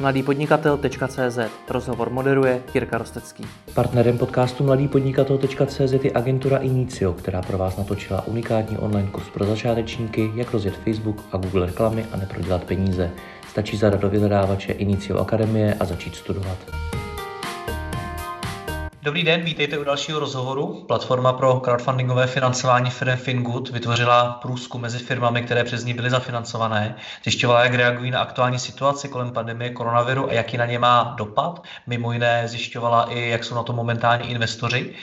mladýpodnikatel.cz Rozhovor moderuje Jirka Rostecký. Partnerem podcastu mladýpodnikatel.cz je agentura Inicio, která pro vás natočila unikátní online kurz pro začátečníky, jak rozjet Facebook a Google reklamy a neprodělat peníze. Stačí zadat do vyhledávače Inicio Akademie a začít studovat. Dobrý den, vítejte u dalšího rozhovoru. Platforma pro crowdfundingové financování firm Fingood vytvořila průzkum mezi firmami, které přes ní byly zafinancované. Zjišťovala, jak reagují na aktuální situaci kolem pandemie koronaviru a jaký na ně má dopad. Mimo jiné zjišťovala i, jak jsou na to momentálně investoři.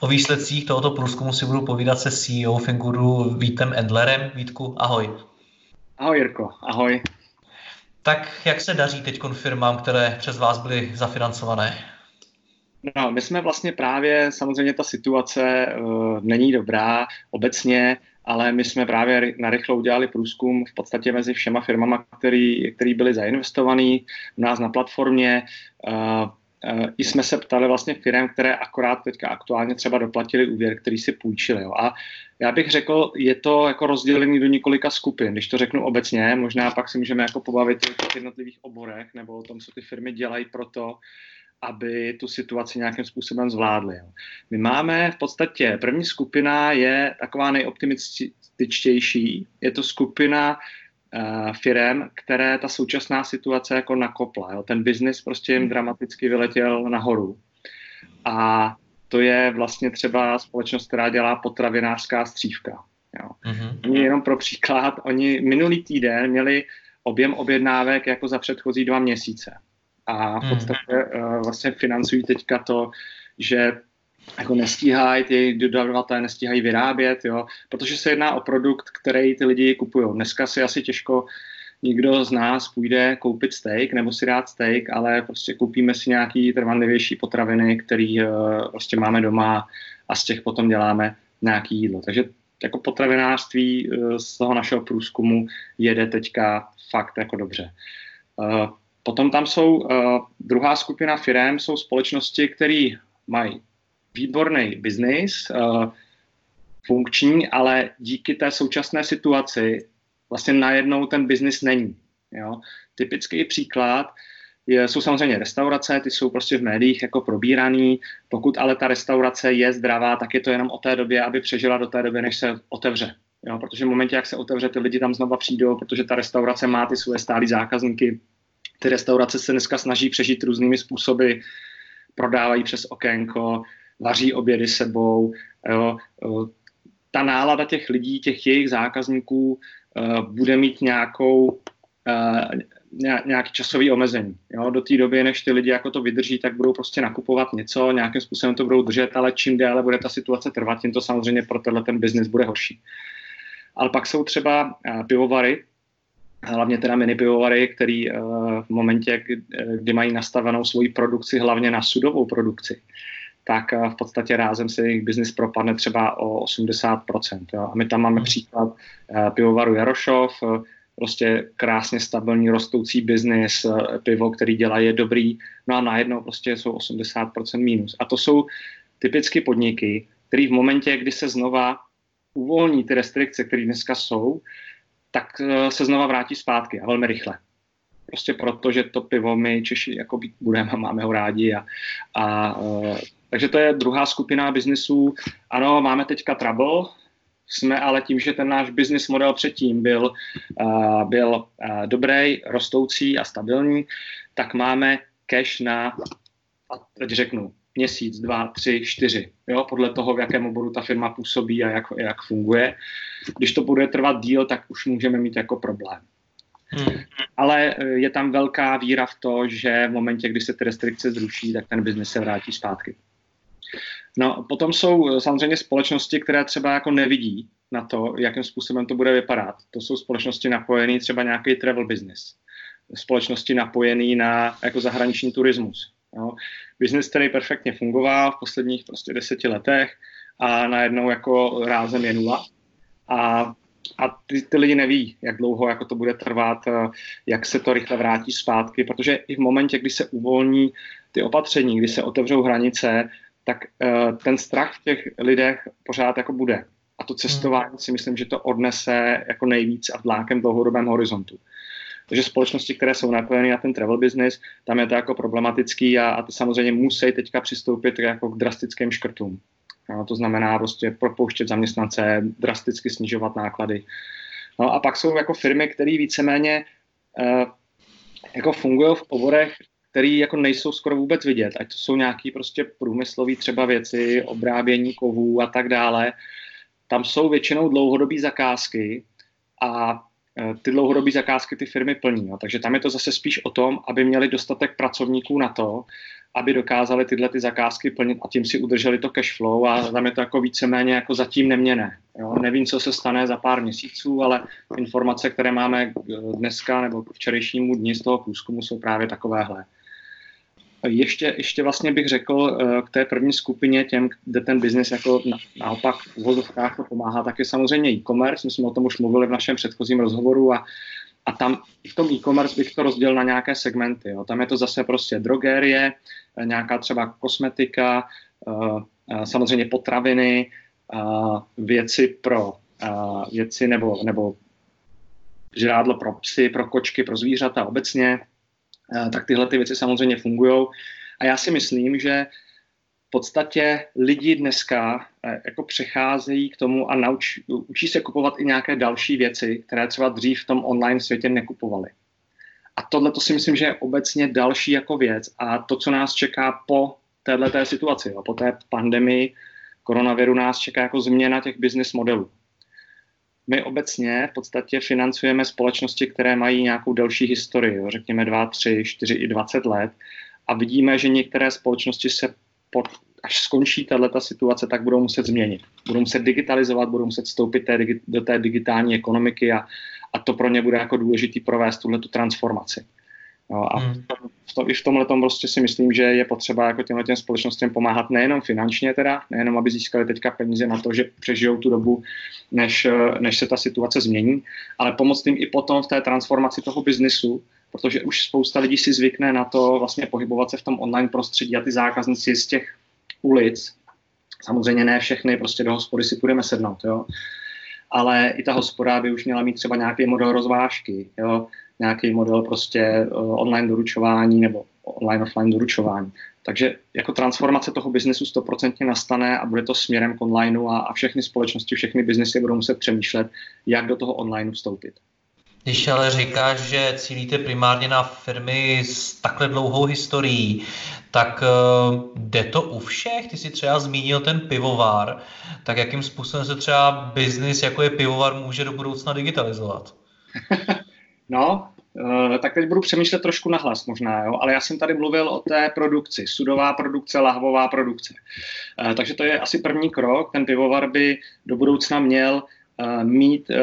O výsledcích tohoto průzkumu si budu povídat se CEO Fingoodu Vítem Endlerem. Vítku, ahoj. Ahoj Jirko, ahoj. Tak jak se daří teď firmám, které přes vás byly zafinancované? No, my jsme vlastně právě, samozřejmě ta situace uh, není dobrá obecně, ale my jsme právě narychlo udělali průzkum v podstatě mezi všema firmama, který, který byly zainvestovaný u nás na platformě. Uh, uh, I jsme se ptali vlastně firm, které akorát teďka aktuálně třeba doplatili úvěr, který si půjčili. Jo. A já bych řekl, je to jako rozdělený do několika skupin. Když to řeknu obecně, možná pak si můžeme jako pobavit o jednotlivých oborech nebo o tom, co ty firmy dělají pro to, aby tu situaci nějakým způsobem zvládli. My máme v podstatě, první skupina je taková nejoptimističtější, je to skupina uh, firem, které ta současná situace jako nakopla. Jo. Ten biznis prostě jim dramaticky vyletěl nahoru. A to je vlastně třeba společnost, která dělá potravinářská střívka. Jo. Mm-hmm. Oni jenom pro příklad, oni minulý týden měli objem objednávek jako za předchozí dva měsíce a v hmm. podstatě uh, vlastně financují teďka to, že jako nestíhají, ty dodavatelé nestíhají vyrábět, jo, protože se jedná o produkt, který ty lidi kupují. Dneska si asi těžko nikdo z nás půjde koupit steak nebo si dát steak, ale prostě koupíme si nějaký trvanlivější potraviny, který uh, prostě máme doma a z těch potom děláme nějaký jídlo. Takže jako potravinářství uh, z toho našeho průzkumu jede teďka fakt jako dobře. Uh, Potom tam jsou uh, druhá skupina firm, jsou společnosti, které mají výborný biznis, uh, funkční, ale díky té současné situaci vlastně najednou ten biznis není. Jo? Typický příklad je, jsou samozřejmě restaurace, ty jsou prostě v médiích jako probíraný, pokud ale ta restaurace je zdravá, tak je to jenom o té době, aby přežila do té doby, než se otevře. Jo? Protože v momentě, jak se otevře, ty lidi tam znova přijdou, protože ta restaurace má ty svoje stálé zákazníky, ty restaurace se dneska snaží přežít různými způsoby, prodávají přes okénko, vaří obědy sebou. Jo. Ta nálada těch lidí, těch jejich zákazníků uh, bude mít nějakou, uh, nějaký časový omezení. Jo? Do té doby, než ty lidi jako to vydrží, tak budou prostě nakupovat něco, nějakým způsobem to budou držet, ale čím déle bude ta situace trvat, tím to samozřejmě pro tenhle ten biznis bude horší. Ale pak jsou třeba pivovary, hlavně teda mini pivovary, který uh, v momentě, kdy, kdy mají nastavenou svoji produkci hlavně na sudovou produkci, tak uh, v podstatě rázem se jejich biznis propadne třeba o 80%. Jo. A my tam máme hmm. příklad pivovaru Jarošov, prostě krásně stabilní rostoucí biznis, pivo, který dělá, je dobrý, no a najednou prostě jsou 80% mínus. A to jsou typicky podniky, které v momentě, kdy se znova uvolní ty restrikce, které dneska jsou, tak eh, se znova vrátí zpátky a velmi rychle. Prostě proto, že to pivo my Češi jako budeme a máme ho rádi. A, a, uh, takže to je druhá skupina biznisů. Ano, máme teďka trouble, jsme ale tím, že ten náš business model předtím byl, uh, byl dobrý, rostoucí a stabilní, tak máme cash na, teď řeknu, měsíc, dva, tři, čtyři, jo, podle toho, v jakém oboru ta firma působí a jak, jak funguje. Když to bude trvat díl, tak už můžeme mít jako problém. Hmm. Ale eh, je tam velká víra v to, že v momentě, kdy se ty restrikce zruší, tak ten biznis se vrátí zpátky. No, potom jsou eh, samozřejmě společnosti, které třeba jako nevidí na to, jakým způsobem to bude vypadat. To jsou společnosti napojené třeba nějaký travel business. Společnosti napojené na jako zahraniční turismus. Jo. Business, který perfektně fungoval v posledních prostě deseti letech a najednou jako rázem je nula. A, a ty, ty lidi neví, jak dlouho jako to bude trvat, eh, jak se to rychle vrátí zpátky, protože i v momentě, kdy se uvolní ty opatření, kdy se otevřou hranice, tak uh, ten strach v těch lidech pořád jako bude. A to cestování si myslím, že to odnese jako nejvíc a v dlákem dlouhodobém horizontu. Takže společnosti, které jsou napojené na ten travel business, tam je to jako problematický a, a ty samozřejmě musí teďka přistoupit jako k drastickým škrtům. No, to znamená prostě propouštět zaměstnance, drasticky snižovat náklady. No a pak jsou jako firmy, které víceméně uh, jako fungují v oborech, které jako nejsou skoro vůbec vidět, ať to jsou nějaké prostě průmyslové třeba věci, obrábění kovů a tak dále. Tam jsou většinou dlouhodobé zakázky a e, ty dlouhodobé zakázky ty firmy plní. No. Takže tam je to zase spíš o tom, aby měli dostatek pracovníků na to, aby dokázali tyhle ty zakázky plnit a tím si udrželi to cash flow a tam je to jako víceméně jako zatím neměné. Jo. Nevím, co se stane za pár měsíců, ale informace, které máme e, dneska nebo k včerejšímu dni z toho průzkumu jsou právě takovéhle. Ještě, ještě vlastně bych řekl eh, k té první skupině, těm, kde ten biznis jako na, naopak v vozovkách to pomáhá, tak je samozřejmě e-commerce. My jsme o tom už mluvili v našem předchozím rozhovoru a, a tam v tom e-commerce bych to rozdělil na nějaké segmenty. Jo. Tam je to zase prostě drogérie, eh, nějaká třeba kosmetika, eh, samozřejmě potraviny, věci pro věci nebo, nebo žrádlo pro psy, pro kočky, pro zvířata obecně, Eh, tak tyhle ty věci samozřejmě fungují. A já si myslím, že v podstatě lidi dneska eh, jako přecházejí k tomu a nauč, učí se kupovat i nějaké další věci, které třeba dřív v tom online světě nekupovali. A tohle to si myslím, že je obecně další jako věc a to, co nás čeká po této situaci, jo, po té pandemii koronaviru nás čeká jako změna těch business modelů my obecně v podstatě financujeme společnosti, které mají nějakou delší historii, jo, řekněme 2, 3, 4 i 20 let a vidíme, že některé společnosti se pod, až skončí tato situace, tak budou muset změnit. Budou muset digitalizovat, budou muset vstoupit té, do té digitální ekonomiky a, a to pro ně bude jako důležitý provést tuhle tu transformaci. No a hmm. v to, i v tomhle tom prostě si myslím, že je potřeba jako těmhle těm společnostem pomáhat nejenom finančně teda, nejenom aby získali teďka peníze na to, že přežijou tu dobu, než, než se ta situace změní, ale pomoct jim i potom v té transformaci toho biznisu, protože už spousta lidí si zvykne na to vlastně pohybovat se v tom online prostředí a ty zákazníci z těch ulic, samozřejmě ne všechny, prostě do hospody si půjdeme sednout, jo, ale i ta hospoda by už měla mít třeba nějaký model rozvážky, jo, nějaký model prostě uh, online doručování nebo online offline doručování. Takže jako transformace toho biznesu stoprocentně nastane a bude to směrem k onlineu a, a všechny společnosti, všechny biznesy budou muset přemýšlet, jak do toho onlineu vstoupit. Když ale říkáš, že cílíte primárně na firmy s takhle dlouhou historií, tak uh, jde to u všech? Ty jsi třeba zmínil ten pivovar, tak jakým způsobem se třeba biznis, jako je pivovar, může do budoucna digitalizovat? No, uh, tak teď budu přemýšlet trošku nahlas možná, jo? ale já jsem tady mluvil o té produkci, sudová produkce, lahvová produkce. Uh, takže to je asi první krok, ten pivovar by do budoucna měl mít uh,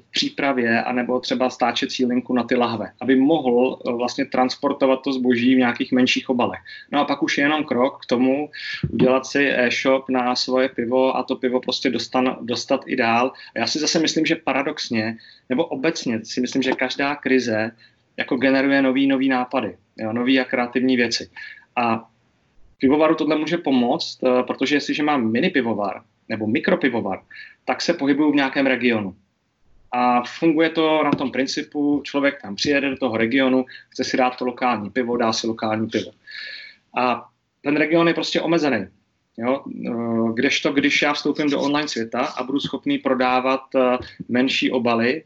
v přípravě anebo třeba stáčecí linku na ty lahve, aby mohl uh, vlastně transportovat to zboží v nějakých menších obalech. No a pak už je jenom krok k tomu udělat si e-shop na svoje pivo a to pivo prostě dostan, dostat i dál. A já si zase myslím, že paradoxně nebo obecně si myslím, že každá krize jako generuje nový, nový nápady, jo, nový a kreativní věci. A pivovaru tohle může pomoct, eh, protože jestliže mám mini pivovar nebo mikropivovar, tak se pohybuju v nějakém regionu. A funguje to na tom principu, člověk tam přijede do toho regionu, chce si dát to lokální pivo, dá si lokální pivo. A ten region je prostě omezený. Jo? Eh, kdežto, když já vstoupím do online světa a budu schopný prodávat eh, menší obaly,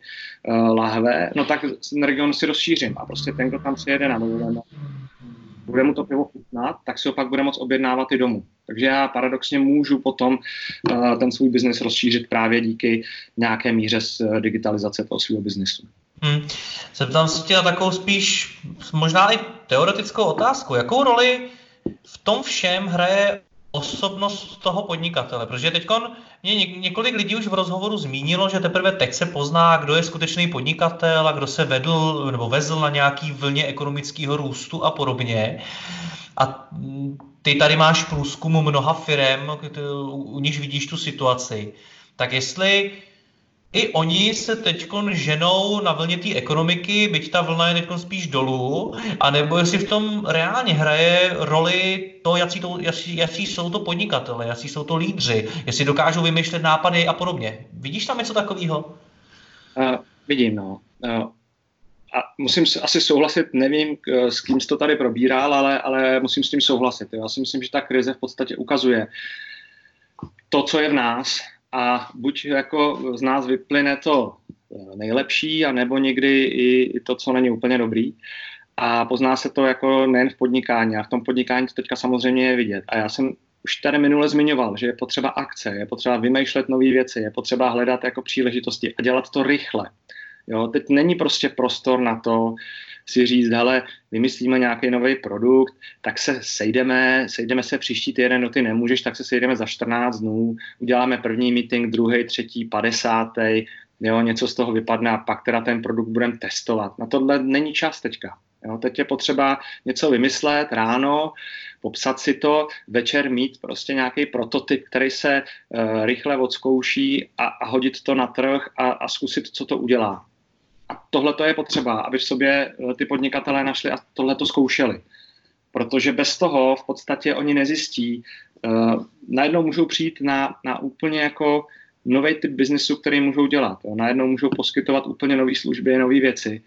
eh, lahve, no tak ten region si rozšířím a prostě ten, kdo tam přijede na dovolenou, bude mu to pivo chutnat, tak si ho pak bude moct objednávat i domů. Takže já paradoxně můžu potom uh, ten svůj biznis rozšířit právě díky nějaké míře z digitalizace toho svého biznesu. Hmm. Zeptám se tě na takovou spíš možná i teoretickou otázku. Jakou roli v tom všem hraje osobnost toho podnikatele, protože teď mě několik lidí už v rozhovoru zmínilo, že teprve teď se pozná, kdo je skutečný podnikatel a kdo se vedl nebo vezl na nějaký vlně ekonomického růstu a podobně. A ty tady máš průzkum mnoha firm, u nich vidíš tu situaci. Tak jestli i oni se teď ženou na vlně té ekonomiky, byť ta vlna je teď spíš dolů, anebo jestli v tom reálně hraje roli to, jaký, to, jaký, jaký jsou to podnikatele, jaký jsou to lídři, jestli dokážou vymýšlet nápady a podobně. Vidíš tam něco takového? Uh, vidím, no. Uh, a musím asi souhlasit, nevím, s kým jsi to tady probíral, ale, ale musím s tím souhlasit. Já si myslím, že ta krize v podstatě ukazuje to, co je v nás a buď jako z nás vyplyne to nejlepší, a nebo někdy i to, co není úplně dobrý. A pozná se to jako nejen v podnikání, a v tom podnikání to teďka samozřejmě je vidět. A já jsem už tady minule zmiňoval, že je potřeba akce, je potřeba vymýšlet nové věci, je potřeba hledat jako příležitosti a dělat to rychle. Jo, teď není prostě prostor na to si říct, hele, vymyslíme nějaký nový produkt, tak se sejdeme, sejdeme se příští týden, no ty nemůžeš, tak se sejdeme za 14 dnů, uděláme první meeting, druhý, třetí, padesátý, jo, něco z toho vypadne a pak teda ten produkt budeme testovat. Na tohle není čas teďka. Jo, teď je potřeba něco vymyslet ráno, popsat si to, večer mít prostě nějaký prototyp, který se uh, rychle odzkouší a, a hodit to na trh a, a zkusit, co to udělá. A tohle to je potřeba, aby v sobě eh, ty podnikatelé našli a tohle to zkoušeli. Protože bez toho v podstatě oni nezjistí, uh, najednou můžou přijít na, na úplně jako nový typ biznesu, který můžou dělat. Jo. Najednou můžou poskytovat úplně nové služby, nové věci.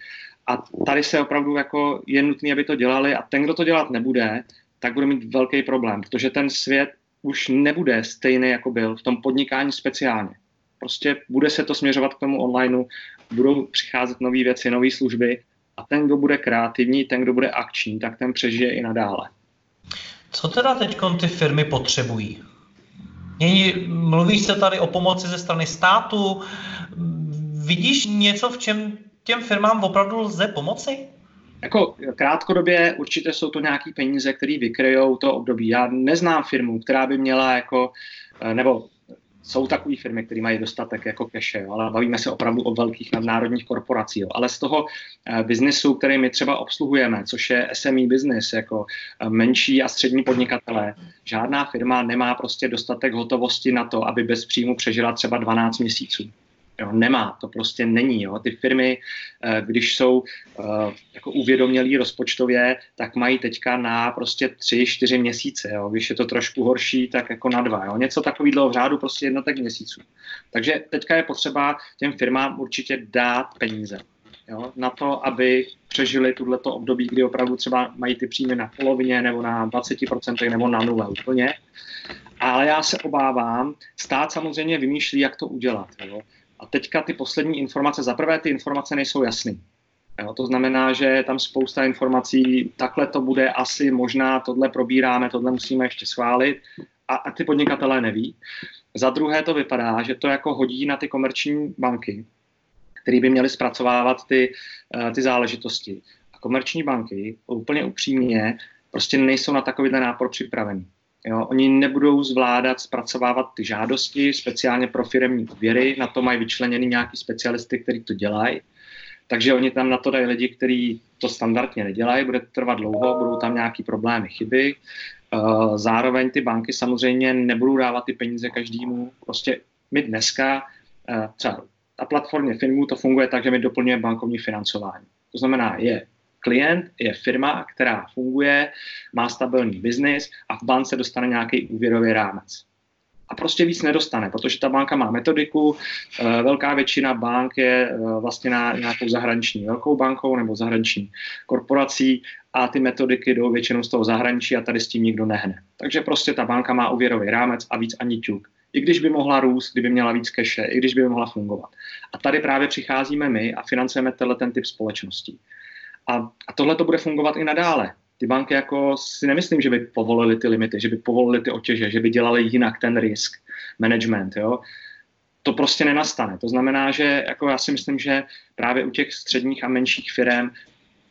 A tady se opravdu jako je nutné, aby to dělali a ten, kdo to dělat nebude, tak bude mít velký problém, protože ten svět už nebude stejný, jako byl v tom podnikání speciálně. Prostě bude se to směřovat k tomu onlineu, budou přicházet nové věci, nové služby a ten, kdo bude kreativní, ten, kdo bude akční, tak ten přežije i nadále. Co teda teď ty firmy potřebují? Mluvíš se tady o pomoci ze strany státu? Vidíš něco, v čem těm firmám opravdu lze pomoci? Jako krátkodobě určitě jsou to nějaké peníze, které vykryjou to období. Já neznám firmu, která by měla jako, eh, nebo jsou takové firmy, které mají dostatek jako cache, ale bavíme se opravdu o velkých nadnárodních korporacích. Jo. Ale z toho uh, biznesu, který my třeba obsluhujeme, což je SME business, jako uh, menší a střední podnikatelé, žádná firma nemá prostě dostatek hotovosti na to, aby bez příjmu přežila třeba 12 měsíců. Jo, nemá, to prostě není. Jo. Ty firmy, eh, když jsou uh, jako uvědomělí rozpočtově, tak mají teďka na prostě tři, čtyři měsíce. Jo. Když je to trošku horší, tak jako na dva. Jo. Něco takového v řádu prostě jednotek měsíců. Takže teďka je potřeba těm firmám určitě dát peníze. Jo, na to, aby přežili tuto období, kdy opravdu třeba mají ty příjmy na polovině nebo na 20% nebo na nule úplně. Ale já se obávám, stát samozřejmě vymýšlí, jak to udělat. Jo. A teďka ty poslední informace, za prvé ty informace nejsou jasné. Jo, to znamená, že je tam spousta informací, takhle to bude asi, možná tohle probíráme, tohle musíme ještě schválit a, a ty podnikatelé neví. Za druhé to vypadá, že to jako hodí na ty komerční banky, které by měly zpracovávat ty, uh, ty záležitosti. A komerční banky, úplně upřímně, prostě nejsou na takovýhle nápor připravení. Jo, oni nebudou zvládat zpracovávat ty žádosti, speciálně pro firemní úvěry, na to mají vyčleněny nějaký specialisty, kteří to dělají. Takže oni tam na to dají lidi, kteří to standardně nedělají, bude to trvat dlouho, budou tam nějaký problémy, chyby. Eh, zároveň ty banky samozřejmě nebudou dávat ty peníze každému. Prostě my dneska, eh, třeba na platformě Finmu to funguje tak, že my doplňujeme bankovní financování. To znamená, je klient je firma, která funguje, má stabilní biznis a v bance dostane nějaký úvěrový rámec. A prostě víc nedostane, protože ta banka má metodiku, eh, velká většina bank je eh, vlastně na nějakou zahraniční velkou bankou nebo zahraniční korporací a ty metodiky jdou většinou z toho zahraničí a tady s tím nikdo nehne. Takže prostě ta banka má úvěrový rámec a víc ani ťuk. I když by mohla růst, kdyby měla víc keše, i když by mohla fungovat. A tady právě přicházíme my a financujeme tenhle ten typ společností. A, a tohle to bude fungovat i nadále. Ty banky jako si nemyslím, že by povolili ty limity, že by povolili ty otěže, že by dělali jinak ten risk management. Jo? To prostě nenastane. To znamená, že jako já si myslím, že právě u těch středních a menších firm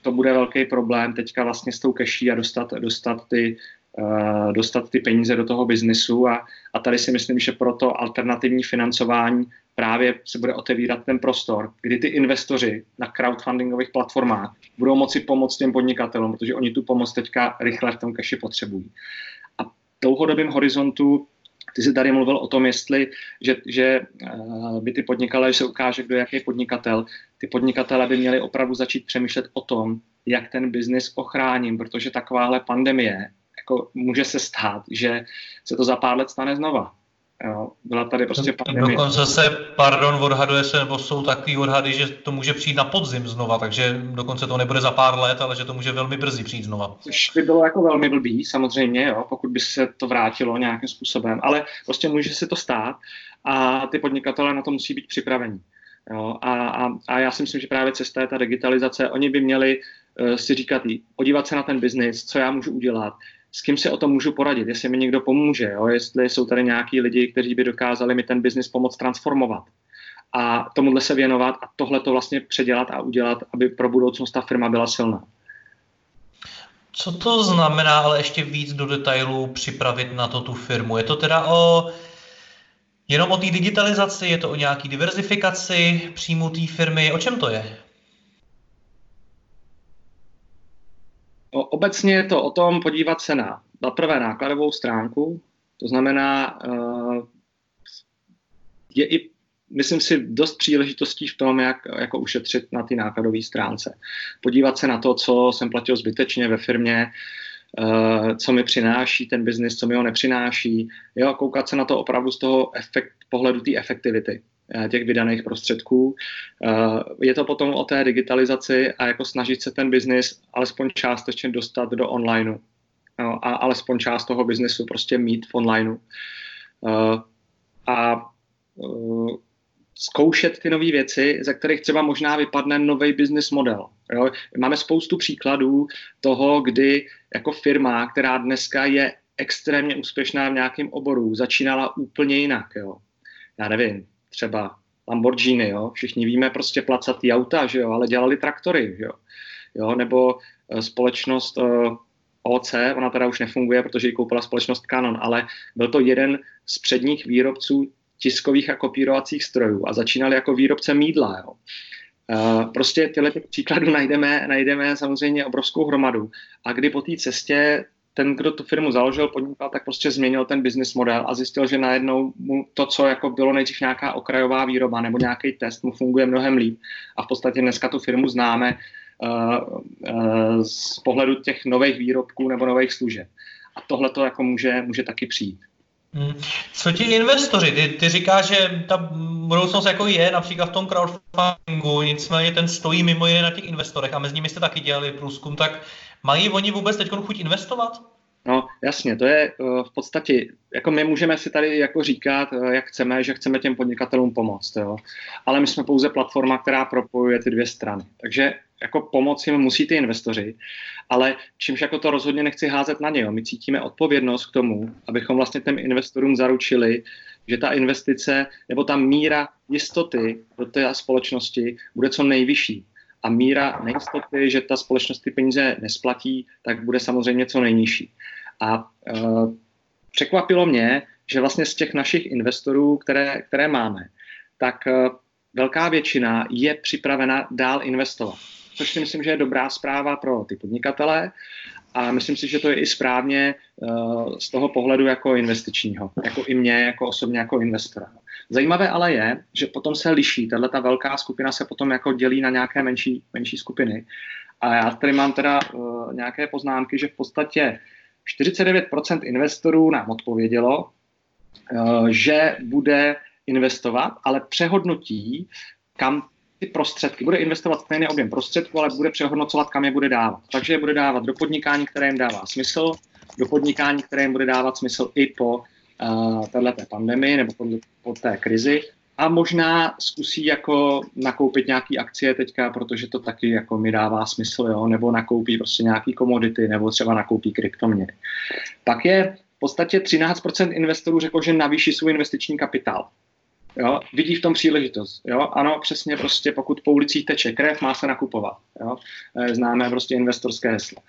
to bude velký problém teďka vlastně s tou keší a dostat, dostat ty, uh, dostat ty peníze do toho biznisu a, a tady si myslím, že proto alternativní financování právě se bude otevírat ten prostor, kdy ty investoři na crowdfundingových platformách budou moci pomoct těm podnikatelům, protože oni tu pomoc teďka rychle v tom kaši potřebují. A v dlouhodobém horizontu ty jsi tady mluvil o tom, jestli, že, že eh, by ty podnikatelé, že se ukáže, kdo jaký podnikatel, ty podnikatelé by měli opravdu začít přemýšlet o tom, jak ten biznis ochráním, protože takováhle pandemie jako může se stát, že se to za pár let stane znova. Jo, byla tady prostě pandemie. Dokonce se, pardon, odhaduje se, nebo jsou takový odhady, že to může přijít na podzim znova, takže dokonce to nebude za pár let, ale že to může velmi brzy přijít znova. Což by bylo jako velmi blbý, samozřejmě, jo, pokud by se to vrátilo nějakým způsobem, ale prostě může se to stát a ty podnikatelé na to musí být připraveni. Jo, a, a, a já si myslím, že právě cesta je ta digitalizace. Oni by měli uh, si říkat, podívat se na ten biznis, co já můžu udělat, s kým si o tom můžu poradit, jestli mi někdo pomůže, jo? jestli jsou tady nějaký lidi, kteří by dokázali mi ten biznis pomoct transformovat a tomuhle se věnovat a tohle to vlastně předělat a udělat, aby pro budoucnost ta firma byla silná. Co to znamená, ale ještě víc do detailů připravit na to tu firmu? Je to teda o jenom o té digitalizaci, je to o nějaký diverzifikaci příjmu té firmy, o čem to je? Obecně je to o tom podívat se na prvé nákladovou stránku, to znamená, eh, je i, myslím si, dost příležitostí v tom, jak jako ušetřit na ty nákladové stránce. Podívat se na to, co jsem platil zbytečně ve firmě, eh, co mi přináší ten biznis, co mi ho nepřináší. Jo, koukat se na to opravdu z toho efekt, pohledu té efektivity. Eh, těch vydaných prostředků. Eh, je to potom o té digitalizaci a jako snažit se ten biznis alespoň částečně dostat do onlineu a alespoň část toho biznesu prostě mít v onlineu. Eh, a zkoušet ty nové věci, ze kterých třeba možná vypadne nový business model. Jo? Máme spoustu příkladů toho, kdy jako firma, která dneska je extrémně úspěšná v nějakém oboru, začínala úplně jinak. Jo? Já nevím, třeba Lamborghini, jo? všichni víme prostě placatý auta, že jo? ale dělali traktory, že jo? Jo? nebo uh, společnost eh, OC, ona teda už nefunguje, protože ji koupila společnost Canon, ale byl to jeden z předních výrobců tiskových a kopírovacích strojů a začínali jako výrobce mídla. Jo? Uh, prostě tyhle příkladů najdeme, najdeme samozřejmě obrovskou hromadu. A kdy po té cestě ten, kdo tu firmu založil, podnikal, tak prostě změnil ten business model a zjistil, že najednou mu to, co jako bylo nejdřív nějaká okrajová výroba nebo nějaký test, mu funguje mnohem líp. A v podstatě dneska tu firmu známe uh, uh, z pohledu těch nových výrobků nebo nových služeb. A tohle to jako může, může taky přijít. Hmm. Co ti investoři? Ty, ty říkáš, že ta budoucnost jako je například v tom crowdfundingu, nicméně ten stojí mimo jiné na těch investorech a mezi nimi jste taky dělali průzkum, tak Mají oni vůbec teď chuť investovat? No jasně, to je uh, v podstatě, jako my můžeme si tady jako říkat, uh, jak chceme, že chceme těm podnikatelům pomoct, jo? ale my jsme pouze platforma, která propojuje ty dvě strany. Takže jako pomoc jim musí ty investoři, ale čímž jako to rozhodně nechci házet na ně. Jo? My cítíme odpovědnost k tomu, abychom vlastně těm investorům zaručili, že ta investice nebo ta míra jistoty do té společnosti bude co nejvyšší a míra nejistoty, že ta společnost ty peníze nesplatí, tak bude samozřejmě co nejnižší. A uh, překvapilo mě, že vlastně z těch našich investorů, které, které máme, tak uh, velká většina je připravena dál investovat. Což si myslím, že je dobrá zpráva pro ty podnikatele a myslím si, že to je i správně uh, z toho pohledu jako investičního, jako i mě, jako osobně jako investora. Zajímavé ale je, že potom se liší, tahle ta velká skupina se potom jako dělí na nějaké menší, menší skupiny. A já tady mám teda uh, nějaké poznámky, že v podstatě 49% investorů nám odpovědělo, uh, že bude investovat, ale přehodnotí, kam ty prostředky, bude investovat stejný objem prostředků, ale bude přehodnocovat, kam je bude dávat. Takže je bude dávat do podnikání, které jim dává smysl, do podnikání, které jim bude dávat smysl i po této pandemii nebo po, po té krizi a možná zkusí jako nakoupit nějaký akcie teďka, protože to taky jako mi dává smysl, jo? nebo nakoupí prostě nějaký komodity, nebo třeba nakoupí kryptoměny. Pak je v podstatě 13% investorů řeklo, že navýší svůj investiční kapitál. Jo, vidí v tom příležitost. Jo, ano, přesně prostě pokud po ulicích teče krev, má se nakupovat. Jo, e, známe prostě investorské heslo.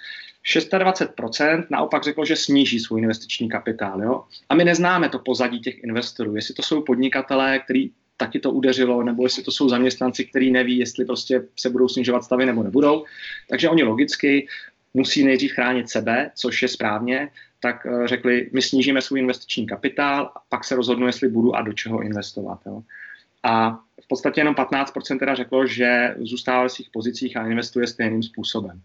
26% naopak řeklo, že sníží svůj investiční kapitál. Jo? A my neznáme to pozadí těch investorů, jestli to jsou podnikatelé, který taky to udeřilo, nebo jestli to jsou zaměstnanci, kteří neví, jestli prostě se budou snižovat stavy nebo nebudou. Takže oni logicky musí nejdřív chránit sebe, což je správně, tak eh, řekli, my snížíme svůj investiční kapitál a pak se rozhodnu, jestli budu a do čeho investovat. Jo. A v podstatě jenom 15% teda řeklo, že zůstává v svých pozicích a investuje stejným způsobem.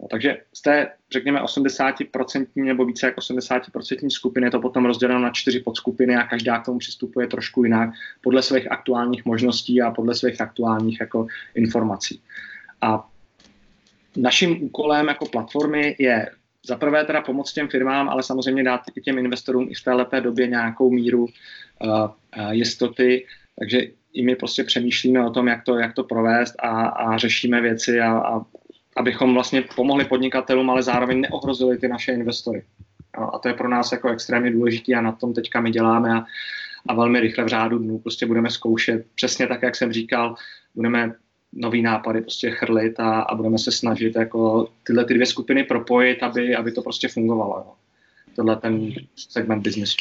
No, takže z té, řekněme, 80% nebo více jak 80% skupiny je to potom rozděleno na čtyři podskupiny a každá k tomu přistupuje trošku jinak podle svých aktuálních možností a podle svých aktuálních jako informací. A naším úkolem jako platformy je za prvé teda pomoct těm firmám, ale samozřejmě dát i těm investorům i v té lepé době nějakou míru uh, jistoty, takže i my prostě přemýšlíme o tom, jak to, jak to provést a, a řešíme věci, a, a abychom vlastně pomohli podnikatelům, ale zároveň neohrozili ty naše investory. A to je pro nás jako extrémně důležité a na tom teďka my děláme a, a velmi rychle v řádu dnů prostě budeme zkoušet, přesně tak, jak jsem říkal, budeme nový nápady prostě chrlit a, a budeme se snažit jako tyhle ty dvě skupiny propojit, aby, aby to prostě fungovalo. Jo. Tohle ten segment biznesu.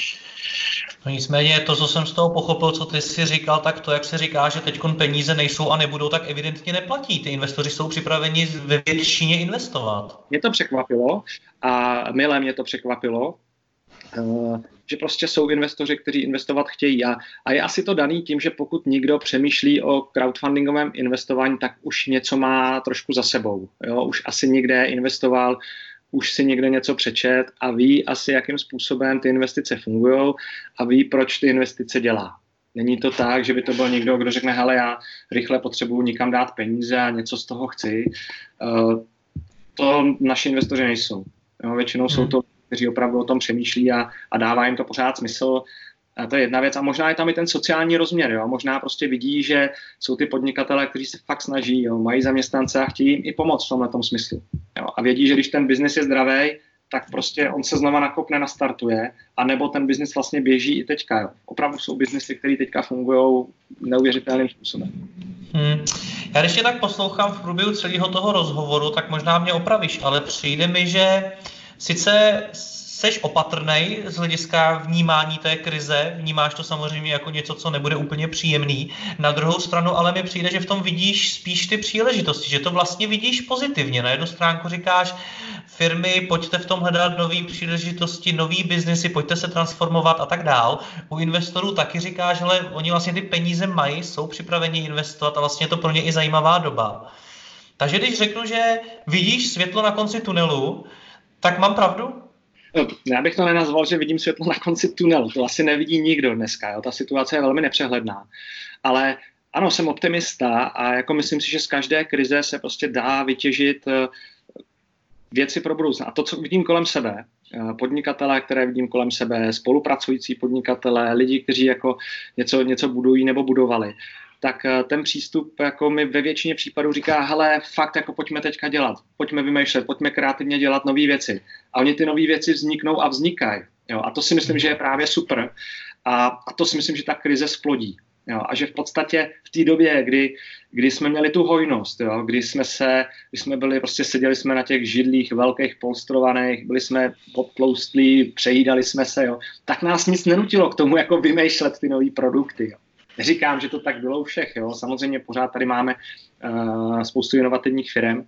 No nicméně to, co jsem z toho pochopil, co ty si říkal, tak to, jak se říká, že teď peníze nejsou a nebudou, tak evidentně neplatí. Ty investoři jsou připraveni ve většině investovat. Mě to překvapilo a milé mě to překvapilo, eh, že prostě jsou investoři, kteří investovat chtějí. A, a je asi to daný tím, že pokud někdo přemýšlí o crowdfundingovém investování, tak už něco má trošku za sebou. Jo? Už asi někde investoval, už si někde něco přečet a ví asi, jakým způsobem ty investice fungují a ví, proč ty investice dělá. Není to tak, že by to byl někdo, kdo řekne, hele, já rychle potřebuji nikam dát peníze a něco z toho chci. Uh, to naši investoři nejsou. Jo, většinou hmm. jsou to, kteří opravdu o tom přemýšlí a, a dává jim to pořád smysl a to je jedna věc. A možná je tam i ten sociální rozměr. Jo? Možná prostě vidí, že jsou ty podnikatelé, kteří se fakt snaží, jo? mají zaměstnance a chtějí jim i pomoct v tomhle tom smyslu. Jo? A vědí, že když ten biznis je zdravý, tak prostě on se znova nakopne, nastartuje, a nebo ten biznis vlastně běží i teďka. Jo. Opravdu jsou biznesy, které teďka fungují neuvěřitelným způsobem. Hmm. Já když tě tak poslouchám v průběhu celého toho rozhovoru, tak možná mě opravíš, ale přijde mi, že sice seš opatrný z hlediska vnímání té krize, vnímáš to samozřejmě jako něco, co nebude úplně příjemný. Na druhou stranu ale mi přijde, že v tom vidíš spíš ty příležitosti, že to vlastně vidíš pozitivně. Na jednu stránku říkáš, firmy, pojďte v tom hledat nové příležitosti, nový biznesy, pojďte se transformovat a tak dál. U investorů taky říkáš, že oni vlastně ty peníze mají, jsou připraveni investovat a vlastně je to pro ně i zajímavá doba. Takže když řeknu, že vidíš světlo na konci tunelu, tak mám pravdu? No, já bych to nenazval, že vidím světlo na konci tunelu. To asi nevidí nikdo dneska. Jo? Ta situace je velmi nepřehledná. Ale ano, jsem optimista a jako myslím si, že z každé krize se prostě dá vytěžit eh, věci pro budoucnost. A to, co vidím kolem sebe, eh, podnikatele, které vidím kolem sebe, spolupracující podnikatele, lidi, kteří jako něco, něco budují nebo budovali, tak eh, ten přístup jako mi ve většině případů říká, hele, fakt jako pojďme teďka dělat, pojďme vymýšlet, pojďme kreativně dělat nové věci. A oni ty nové věci vzniknou a vznikají. Jo? A to si myslím, že je právě super. A, a to si myslím, že ta krize splodí. Jo, a že v podstatě v té době, kdy, kdy jsme měli tu hojnost, jo, kdy jsme se, kdy jsme byli, prostě seděli jsme na těch židlích velkých polstrovaných, byli jsme podtloustlí, přejídali jsme se, jo, tak nás nic nenutilo k tomu, jako vymýšlet ty nové produkty. Jo. Neříkám, že to tak bylo u všech, jo. samozřejmě pořád tady máme uh, spoustu inovativních firm,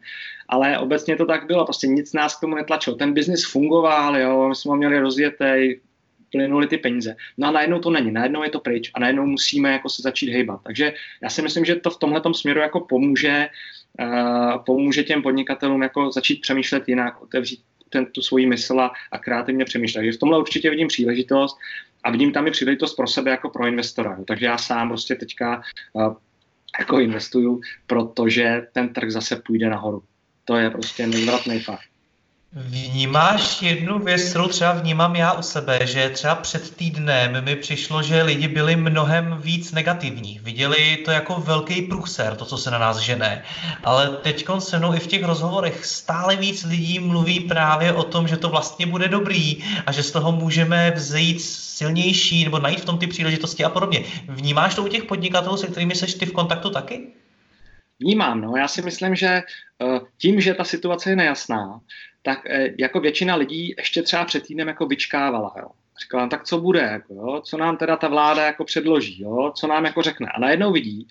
ale obecně to tak bylo, prostě nic nás k tomu netlačilo. Ten biznis fungoval, jo, my jsme ho měli rozjetý, plynuly ty peníze. No a najednou to není, najednou je to pryč a najednou musíme jako se začít hejbat. Takže já si myslím, že to v tomhle směru jako pomůže, uh, pomůže těm podnikatelům jako začít přemýšlet jinak, otevřít ten, tu svoji mysl a, a kreativně přemýšlet. Takže v tomhle určitě vidím příležitost a vidím tam i příležitost pro sebe jako pro investora. Takže já sám prostě teďka uh, jako investuju, protože ten trh zase půjde nahoru. To je prostě nezvratný fakt. Vnímáš jednu věc, kterou třeba vnímám já u sebe, že třeba před týdnem mi přišlo, že lidi byli mnohem víc negativní. Viděli to jako velký průser, to, co se na nás žene. Ale teď se mnou i v těch rozhovorech stále víc lidí mluví právě o tom, že to vlastně bude dobrý a že z toho můžeme vzejít silnější nebo najít v tom ty příležitosti a podobně. Vnímáš to u těch podnikatelů, se kterými seš ty v kontaktu taky? Vnímám, no. Já si myslím, že eh, tím, že ta situace je nejasná, tak eh, jako většina lidí ještě třeba před týdnem jako vyčkávala, jo. Říkala, tak co bude, jako, jo? co nám teda ta vláda jako předloží, jo? co nám jako řekne. A najednou vidí,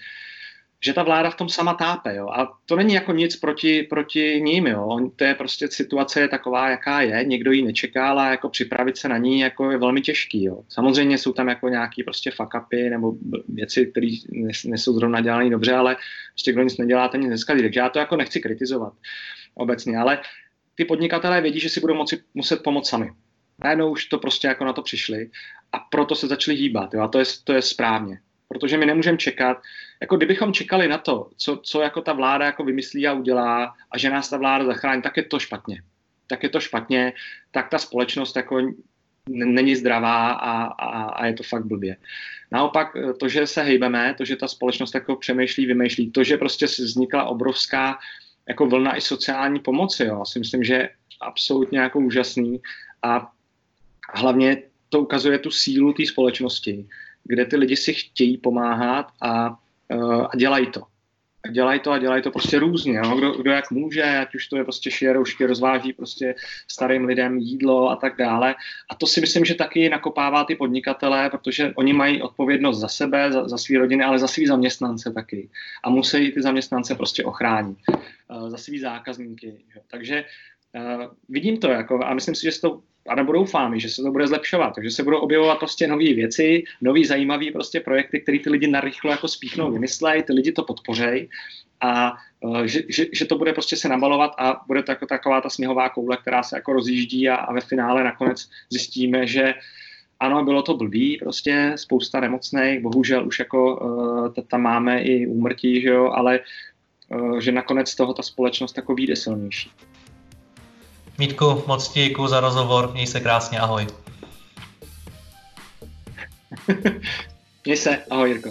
že ta vláda v tom sama tápe. Jo? A to není jako nic proti, proti ním. Jo? To je prostě situace je taková, jaká je. Někdo ji nečeká, ale jako připravit se na ní jako je velmi těžký. Jo? Samozřejmě jsou tam jako nějaký prostě fuck upy nebo věci, které nejsou zrovna dělané dobře, ale prostě kdo nic nedělá, ten nic neskazí. Takže já to jako nechci kritizovat obecně, ale ty podnikatelé vědí, že si budou moci, muset pomoct sami. Najednou už to prostě jako na to přišli a proto se začali hýbat. Jo? A to je, to je správně. Protože my nemůžeme čekat, jako kdybychom čekali na to, co, co jako ta vláda jako vymyslí a udělá a že nás ta vláda zachrání, tak je to špatně. Tak je to špatně, tak ta společnost jako není zdravá a, a, a je to fakt blbě. Naopak to, že se hejbeme, to, že ta společnost jako přemýšlí, vymýšlí, to, že prostě vznikla obrovská jako vlna i sociální pomoci, jo, si myslím, že je absolutně jako úžasný a hlavně to ukazuje tu sílu té společnosti, kde ty lidi si chtějí pomáhat a, uh, a dělají to. dělají to a dělají to prostě různě. Jo? Kdo, kdo, jak může, ať už to je prostě šieroušky, rozváží prostě starým lidem jídlo a tak dále. A to si myslím, že taky nakopává ty podnikatele, protože oni mají odpovědnost za sebe, za, za své rodiny, ale za svý zaměstnance taky. A musí ty zaměstnance prostě ochránit. Uh, za svý zákazníky. Jo? Takže uh, vidím to jako, a myslím si, že se to a nebo doufám, že se to bude zlepšovat, takže se budou objevovat prostě nové věci, nový zajímavé prostě projekty, které ty lidi narychlo jako spíchnou, vymyslejí, ty lidi to podpořejí a uh, že, že, že, to bude prostě se nabalovat a bude to jako taková ta sněhová koule, která se jako rozjíždí a, a ve finále nakonec zjistíme, že ano, bylo to blbý, prostě spousta nemocných, bohužel už jako uh, tam máme i úmrtí, že jo, ale že nakonec z toho ta společnost jako vyjde silnější. Mítku, moc ti děkuji za rozhovor, měj se krásně, ahoj. měj se, ahoj Jirko.